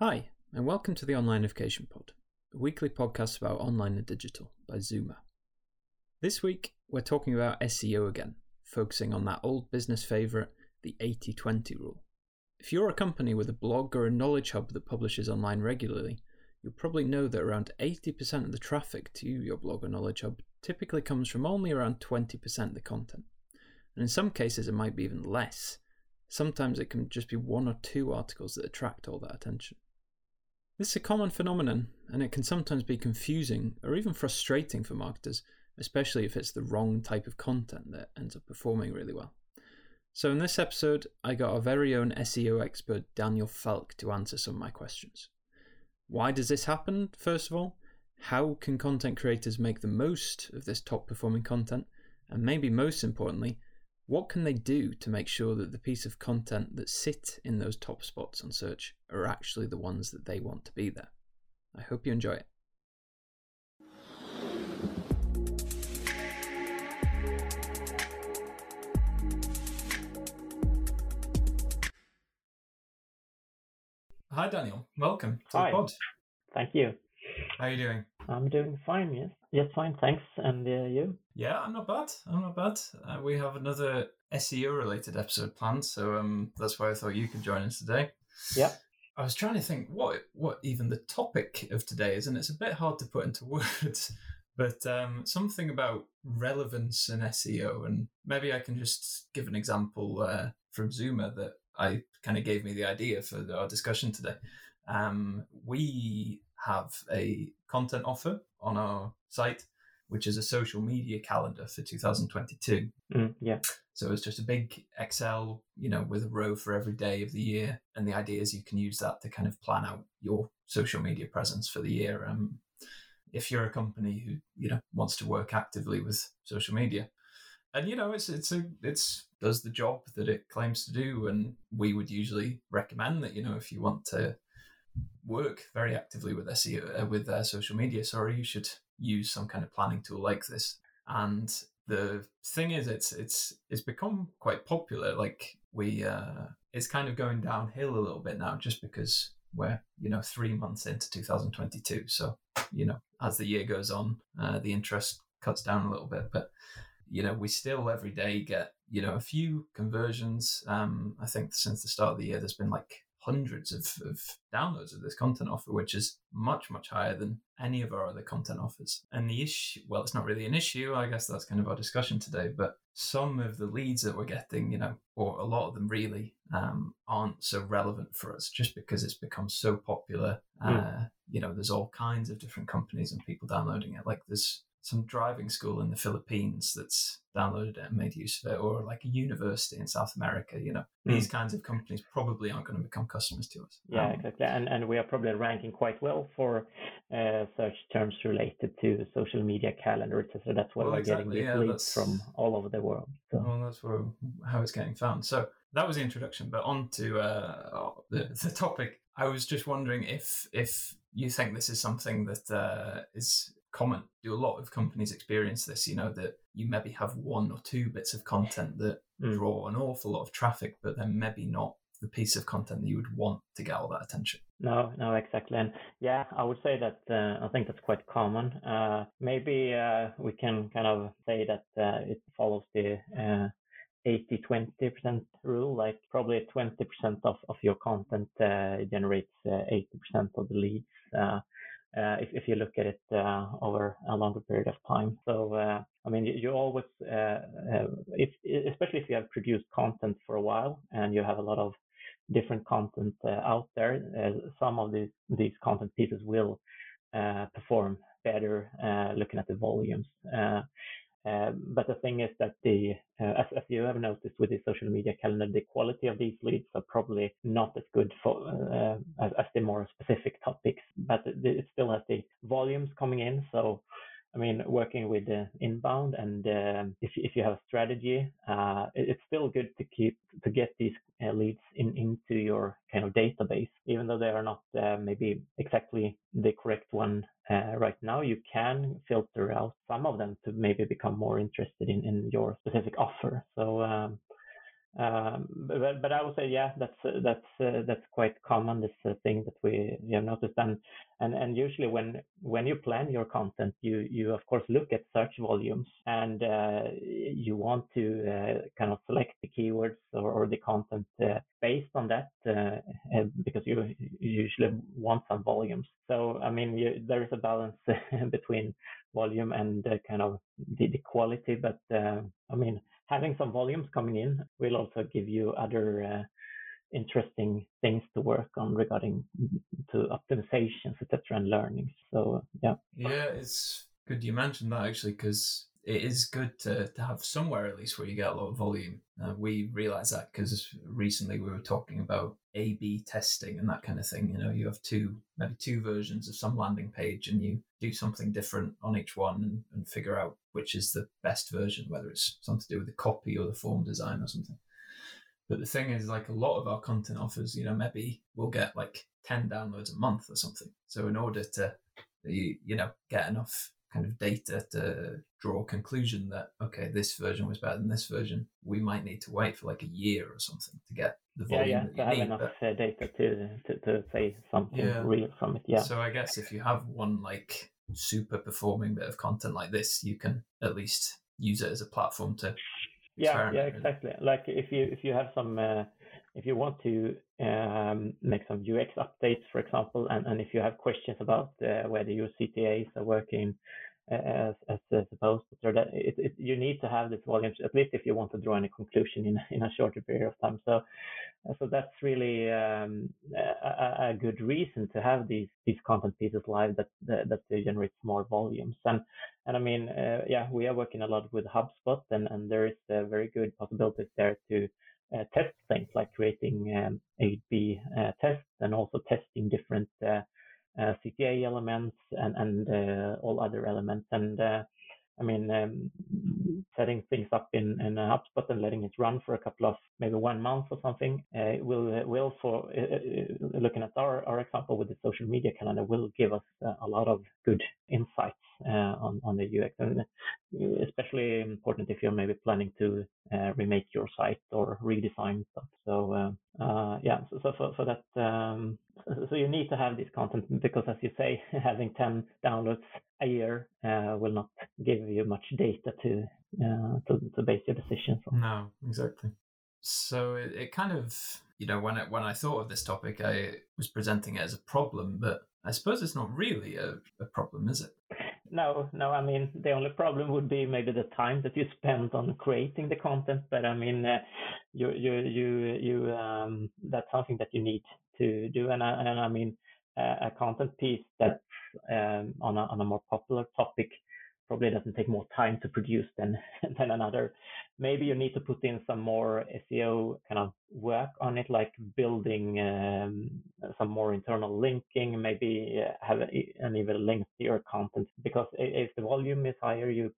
Hi, and welcome to the Online Education Pod, a weekly podcast about online and digital by Zooma. This week, we're talking about SEO again, focusing on that old business favourite, the 80 20 rule. If you're a company with a blog or a knowledge hub that publishes online regularly, you'll probably know that around 80% of the traffic to your blog or knowledge hub typically comes from only around 20% of the content. And in some cases, it might be even less. Sometimes it can just be one or two articles that attract all that attention. This is a common phenomenon, and it can sometimes be confusing or even frustrating for marketers, especially if it's the wrong type of content that ends up performing really well. So, in this episode, I got our very own SEO expert Daniel Falk to answer some of my questions. Why does this happen, first of all? How can content creators make the most of this top performing content? And maybe most importantly, what can they do to make sure that the piece of content that sit in those top spots on search are actually the ones that they want to be there? I hope you enjoy it. Hi, Daniel. Welcome to Hi. the pod. Thank you. How are you doing? I'm doing fine. Yes. Yes, fine. Thanks. And uh, you? Yeah, I'm not bad. I'm not bad. Uh, we have another SEO related episode planned, so um, that's why I thought you could join us today. Yeah. I was trying to think what what even the topic of today is, and it's a bit hard to put into words. But um, something about relevance in SEO, and maybe I can just give an example uh, from Zooma that I kind of gave me the idea for our discussion today. Um, we have a content offer on our site, which is a social media calendar for 2022. Mm, yeah. So it's just a big Excel, you know, with a row for every day of the year. And the idea is you can use that to kind of plan out your social media presence for the year. Um, if you're a company who, you know, wants to work actively with social media. And you know, it's it's a it's does the job that it claims to do. And we would usually recommend that, you know, if you want to work very actively with SEO uh, with uh, social media, sorry, you should use some kind of planning tool like this. And the thing is, it's it's it's become quite popular. Like we, uh, it's kind of going downhill a little bit now, just because we're you know three months into 2022. So you know, as the year goes on, uh, the interest cuts down a little bit, but you know, we still every day get you know a few conversions. Um, I think since the start of the year, there's been like hundreds of, of downloads of this content offer, which is much, much higher than any of our other content offers. And the issue, well, it's not really an issue. I guess that's kind of our discussion today. But some of the leads that we're getting, you know, or a lot of them really um, aren't so relevant for us just because it's become so popular. Uh, you know, there's all kinds of different companies and people downloading it. Like there's some driving school in the Philippines that's downloaded it and made use of it, or like a university in South America. You know, Mm. these kinds of companies probably aren't going to become customers to us. Yeah, Um, exactly. And and we are probably ranking quite well for uh, search terms related to social media calendar, etc. That's why Well, we're exactly, getting yeah, leads from all over the world. So Well, that's where, how it's getting found. So that was the introduction, but on to uh, the, the topic. I was just wondering if if you think this is something that uh, is common. Do a lot of companies experience this? You know that you maybe have one or two bits of content that Mm. draw an awful lot of traffic, but then maybe not the piece of content that you would want to get all that attention. No, no, exactly. And yeah, I would say that uh, I think that's quite common. Uh, maybe uh, we can kind of say that uh, it follows the uh, 80 20% rule, like probably 20% of, of your content uh, generates uh, 80% of the leads. Uh, if, if you look at it uh, over a longer period of time. So, uh, I mean, you, you always, uh, uh, if, especially if you have produced content for a while and you have a lot of different content uh, out there, some of these, these content pieces will perform better looking at the volumes. Uh, uh, but the thing is that the, uh, as, you have noticed with the social media calendar, the quality of these leads are probably not as good for uh, as, the more specific topics. But it, still has the volumes coming in. So, I mean, working with uh, inbound, and um if if you have a strategy, uh, it, it's still good to keep to get these uh, leads in into your kind of database, even though they are not uh, maybe exactly the correct one uh, right now. You can filter out some of them to maybe become more interested in in your specific offer. So. Um, um, but, but I would say, yeah, that's uh, that's uh, that's quite common. This uh, thing that we, have noticed, and and and usually when when you plan your content, you you of course look at search volumes, and uh, you want to uh, kind of select the keywords or, or the content uh, based on that, because you, you usually want some volumes. So I mean, you, there is a balance between volume and kind of the, the quality, but I mean having some volumes coming in will also give you other uh, interesting things to work on regarding to optimizations, etc., and learning. So yeah. Yeah, it's good you mentioned that actually because it is good to, to have somewhere at least where you get a lot of volume. Uh, we realize that because recently we were talking about A B testing and that kind of thing. You know, you have two, maybe two versions of some landing page and you do something different on each one and, and figure out which is the best version, whether it's something to do with the copy or the form design or something. But the thing is, like a lot of our content offers, you know, maybe we'll get like 10 downloads a month or something. So in order to, you, you know, get enough kind of data to draw a conclusion that okay this version was better than this version. We might need to wait for like a year or something to get the volume yeah, yeah to have need, enough but... Uh, data to, to to say something yeah. real from it yeah. So i guess if you have one like super performing bit of content like this you can at least use it as a platform to yeah yeah exactly. Like if you if you have some uh, if you want to um, make some UX updates, for example, and, and if you have questions about uh, whether your CTAs are working as, as supposed to, that it, it, you need to have this volume, at least if you want to draw any conclusion in, in a shorter period of time. So, so that's really um, a, a, good reason to have these these content pieces live that that, that generate more volumes. And and I mean, uh, yeah, we are working a lot with HubSpot, and and there is a very good possibilities there to uh, test things like creating um, A/B uh, tests and also testing different uh, CTA elements and and all other elements. And I mean, um, setting things up in, in HubSpot and letting it run for a couple of maybe one month or something uh, will uh, will for uh, uh, looking at our, our example with the social media calendar will give us a lot of good insights on on the UX and especially important if you're maybe planning to remake your site or redesign stuff. So yeah, so, so for, that um, so you need to have this content because as you say having 10 downloads a year uh, will not give you much data to uh, to, to base your decisions on. No, exactly. So it, it kind of you know when I, when I thought of this topic, I was presenting it as a problem, but I suppose it's not really a, a problem, is it? No, no. I mean, the only problem would be maybe the time that you spend on creating the content. But I mean, uh, you, you, you, you. Um, that's something that you need to do. And I, and I mean, uh, a content piece that's um, on a on a more popular topic probably doesn't take more time to produce than than another. Maybe you need to put in some more SEO kind of work on it, like building um, some more internal linking, maybe uh, have an even lengthier content. Because if the volume is higher, you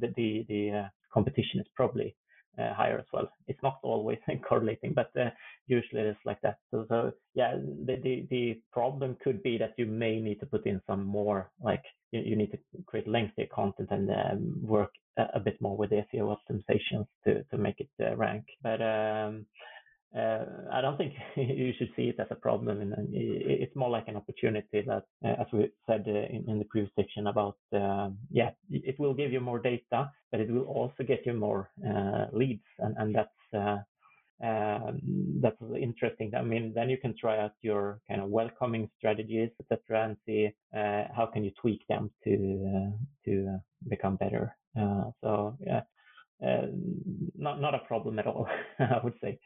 the the, the uh, competition is probably uh, higher as well. It's not always correlating, but uh, usually it's like that. So, so yeah, the, the, the problem could be that you may need to put in some more, like you, you need to create lengthier content and um, work a, a, bit more with the SEO optimizations to, to make it uh, rank. But um, uh, I don't think you should see it as a problem. And it's more like an opportunity that, uh, as we said uh, in, in, the previous section about, um, yeah, it will give you more data, but it will also get you more uh, leads, and, and that's uh, um, that's interesting. I mean, then you can try out your kind of welcoming strategies, etc., and see uh, how can you tweak them to to become better. so yeah. not not a problem at all, I would say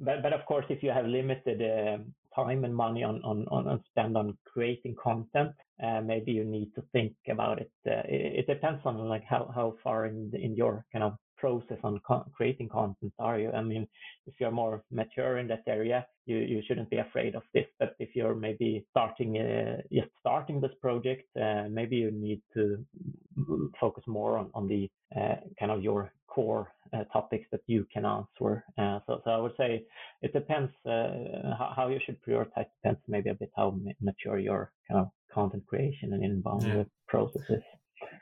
but but of course, if you have limited uh, time and money on on on spend on creating content, uh, maybe you need to think about it. Uh, it. it. depends on like how how far in in your kind of process on co- creating content are you? I mean, if you're more mature in that area, you, you shouldn't be afraid of this. But if you're maybe starting uh, just starting this project, uh, maybe you need to focus more on on the uh, kind of your core uh, topics that you can answer. Uh, so, so I would say it depends uh, how, how, you should prioritize. Depends maybe a bit how mature your kind of content creation and inbound yeah. processes.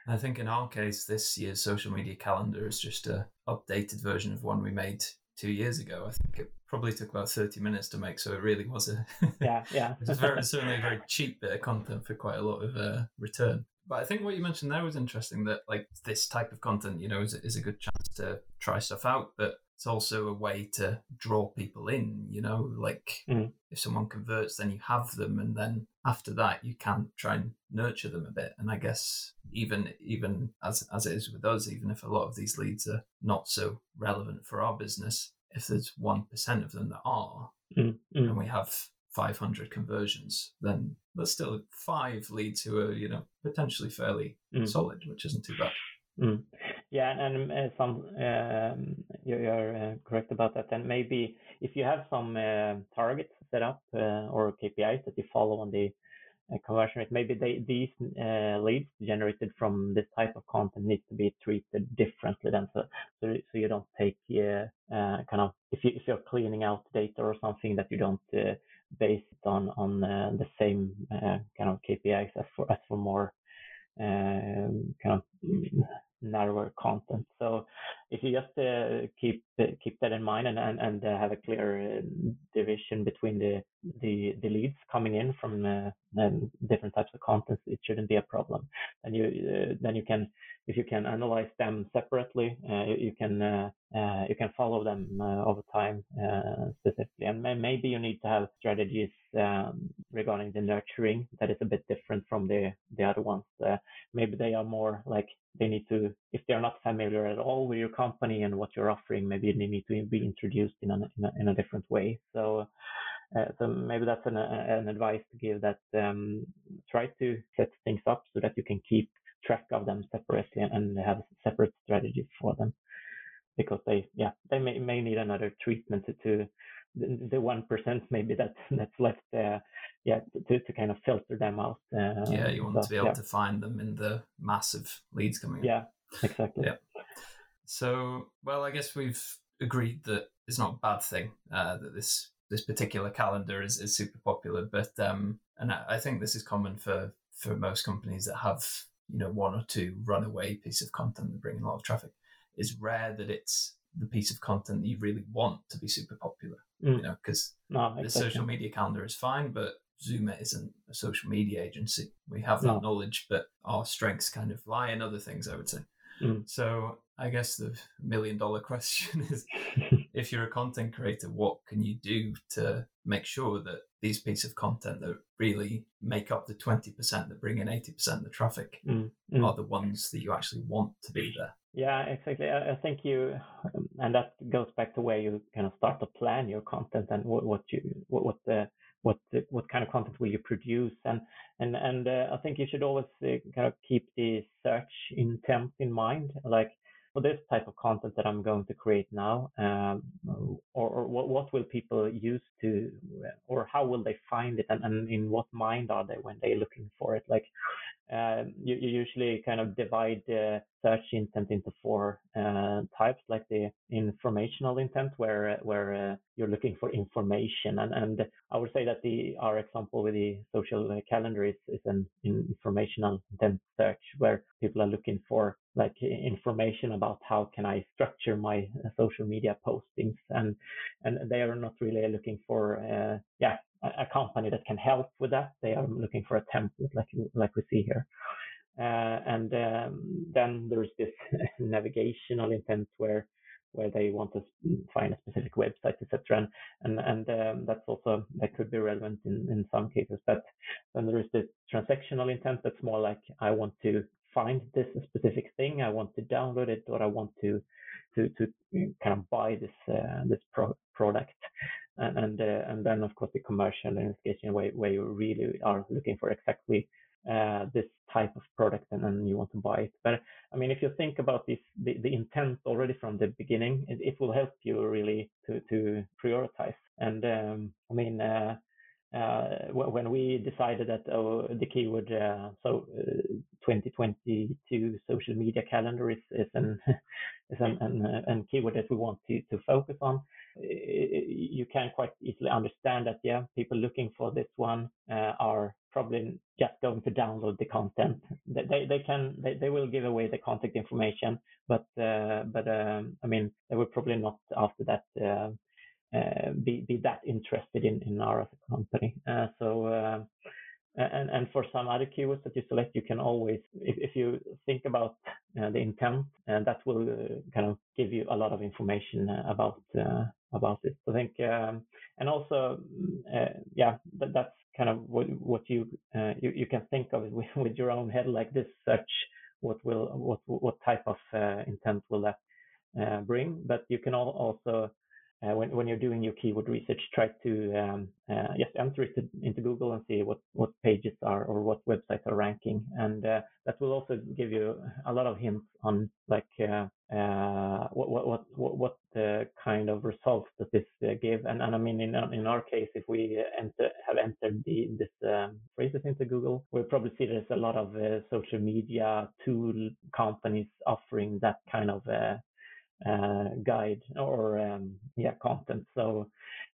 I think in our case, this year's social media calendar is just a updated version of one we made two years ago. I think it probably took about 30 minutes to make. So it really was a, yeah, yeah. it was very, certainly a very cheap bit of content for quite a lot of uh, return. But I think what you mentioned there was interesting that like this type of content, you know, is, is a good chance to try stuff out, but it's also a way to draw people in, you know, like Mm. if someone converts, then you have them. And then after that, you can try and nurture them a bit. And I guess even, even as, as it is with us, even if a lot of these leads are not so relevant for our business, if there's 1% of them that are, Mm, mm. and we have 500 conversions, then there's still five leads who are, you know, potentially fairly Mm. solid, which isn't too bad. Mm. Yeah, and uh, some um, you're uh, correct about that. And maybe if you have some uh, targets set up uh, or KPIs that you follow on the uh, conversion rate, maybe they, these uh, leads generated from this type of content needs to be treated differently than so so, so you don't take uh, uh, kind of if you if you're cleaning out data or something that you don't uh, base it on on uh, the same uh, kind of KPIs as for as for more um, kind of narrower content. So if you just uh, keep keep that in mind and and, and uh, have a clear uh, division between the, the the leads coming in from uh, different types of content, it shouldn't be a problem. And you uh, then you can if you can analyze them separately, uh, you, can you can follow them over time specifically. And may- maybe you need to have strategies um, regarding the nurturing that is a bit different from the the other ones. Maybe they are more like they need to if they're not familiar at all with your company and what you're offering maybe they need to be introduced in a in a, in a different way. So uh, so maybe that's an, an advice to give that um, try to set things up so that you can keep track of them separately and have separate strategies for them. Because they yeah they may, may need another treatment to, to the one percent maybe that that's left uh, yeah to, to kind of filter them out uh, yeah, you want so, to be able yeah. to find them in the massive leads coming in. yeah exactly Yeah. So, well, I guess we've agreed that it's not a bad thing uh, that this this particular calendar is, is super popular, but um, and I, I think this is common for for most companies that have you know one or two runaway piece of content that bring in a lot of traffic. It's rare that it's the piece of content that you really want to be super popular. Mm. You know, because no the social media calendar is fine, but Zooma isn't a social media agency. We have that No. knowledge, but our strengths kind of lie in other things, I would say. Mm. So I guess the million dollar question is if you're a content creator, what can you do to make sure that these pieces of content that really make up the 20% that bring in 80% of the traffic Mm, mm. are the ones that you actually want to be there? Yeah, exactly. I, I think you, um, and that goes back to where you kind of start to plan your content and what, what you, what, what the, what, what kind of content will you produce, and and and uh, I think you should always uh, kind of keep the search intent in mind, like. For this type of content that I'm going to create now, um, or, or what, what will people use to, or how will they find it, and, and in what mind are they when they're looking for it? Like, um, you, you usually kind of divide the search intent into four uh, types, like the informational intent, where where uh, you're looking for information, and and I would say that the our example with the social calendar is is an informational intent search, where people are looking for like information about how can I structure my uh, social media postings, and and they are not really looking for uh, yeah a, company that can help with that. They are looking for a template, like like we see here. Uh, and um, then there's this navigational intent where where they want to find a specific website, etc. And and, and um, that's also that could be relevant in, in some cases. But then there is this transactional intent that's more like I want to find this specific thing, I want to download it, or I want to to to kind of buy this uh, this pro- product. And and, uh, and then of course the commercial investigation where where you really are looking for exactly uh, this type of product and then you want to buy it. But I mean, if you think about this, the, the intent already from the beginning, it, it will help you really to, to prioritize. And um, I mean, uh, when we decided that oh, the keyword, uh, so 2022 social media calendar is, is an is an, an, an keyword that we want to, focus on, you can quite easily understand that yeah, people looking for this one are probably just going to download the content. They they can they, they will give away the contact information, but uh, but um, I mean they will probably not after that uh, uh, be be that interested in in our company. Uh, so. Uh, and, and for some other keywords that you select, you can always, if, if you think about uh, the intent, and that will uh, kind of give you a lot of information about about it. I think, um, and also, yeah, that, that's kind of what, what you, uh, you you can think of it with, with, your own head like this search what will what what type of uh, intent will that uh, bring but you can also uh, when, when you're doing your keyword research, try to um, uh, just enter it into Google and see what, what pages are or what websites are ranking. And uh, that will also give you a lot of hints on like uh, uh, what, what, what, what the kind of results does this uh, give. And, and I mean, in, in our case, if we enter, have entered the, this um, phrases into Google, we'll probably see there's a lot of social media tool companies offering that kind of uh, guide or um, yeah content. So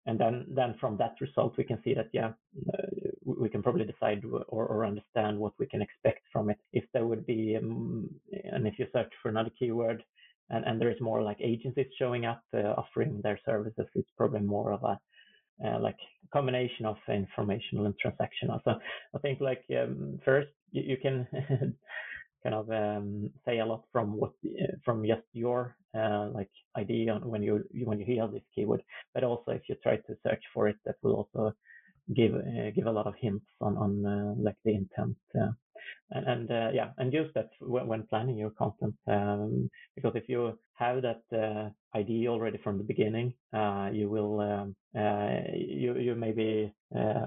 and then then from that result we can see that yeah uh, we can probably decide or, or understand what we can expect from it. If there would be um, and if you search for another keyword and, and there is more like agencies showing up uh, offering their services, it's probably more of a uh, like combination of informational and transactional. So I think like um, first you, you can kind of um, say a lot from what from just your uh, like idea when you when you hear this keyword, but also if you try to search for it, that will also give uh, give a lot of hints on on uh, like the intent and, and uh, yeah, and use that when, when planning your content. Um, because if you have that uh, idea already from the beginning, uh, you will um, uh, you you maybe uh,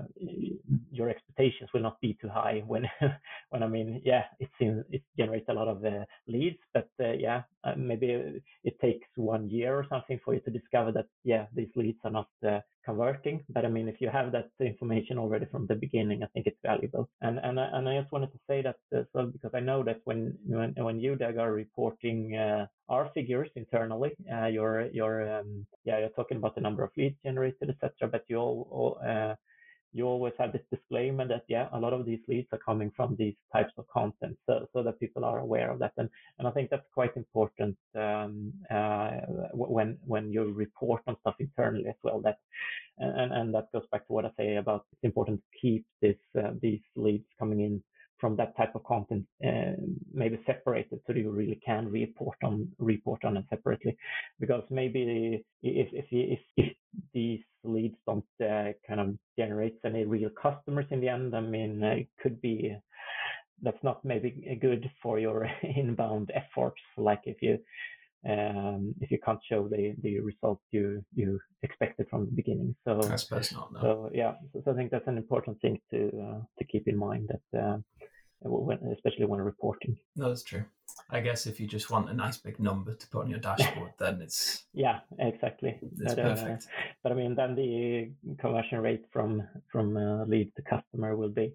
your expectations will not be too high when when I mean yeah it seems it generates a lot of uh, leads, but yeah maybe it takes one year or something for you to discover that yeah these leads are not converting. But I mean if you have that information already from the beginning, I think it's valuable. And and and I just wanted to say that as well because I know that when when when you Dag are reporting uh, our figures internally, uh, you're you're um, yeah you're talking about the number of leads generated, etc. But you all, all uh, you always have this disclaimer that yeah a lot of these leads are coming from these types of content so, so that people are aware of that and and i think that's quite important um, uh, when when you report on stuff internally as well that and and that goes back to what i say about it's important to keep this uh, these leads coming in from that type of content uh, maybe separated so you really can report on report on it separately because maybe if if if, if these leads don't uh, kind of generate any real customers in the end i mean uh, it could be that's not maybe good for your inbound efforts like if you um, if you can't show the the results you you expected from the beginning. So I suppose not. No. So yeah, so, so, I think that's an important thing to uh, to keep in mind that uh, when, especially when reporting. No, that's true. I guess if you just want a nice big number to put on your dashboard, then it's yeah, exactly. It's but, uh, perfect. Uh, but I mean, then the conversion rate from from uh, lead to customer will be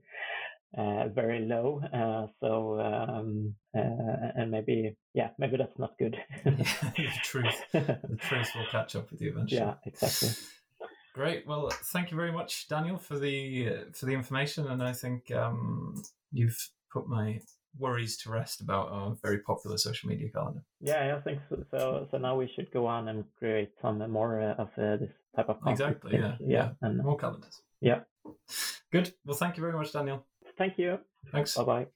uh, very low. Uh, so um, uh, and maybe yeah, maybe that's not good. yeah, the truth, the truth will catch up with you eventually. Yeah, exactly. Great. Well, thank you very much, Daniel, for the uh, for the information, and I think um, you've put my worries to rest about our very popular social media calendar. Yeah, I think so. So, so now we should go on and create some more uh, of uh, this type of content. Exactly. Yeah. Yeah. yeah. And more calendars. Yeah. Good. Well, thank you very much, Daniel. Thank you. Thanks. Bye bye.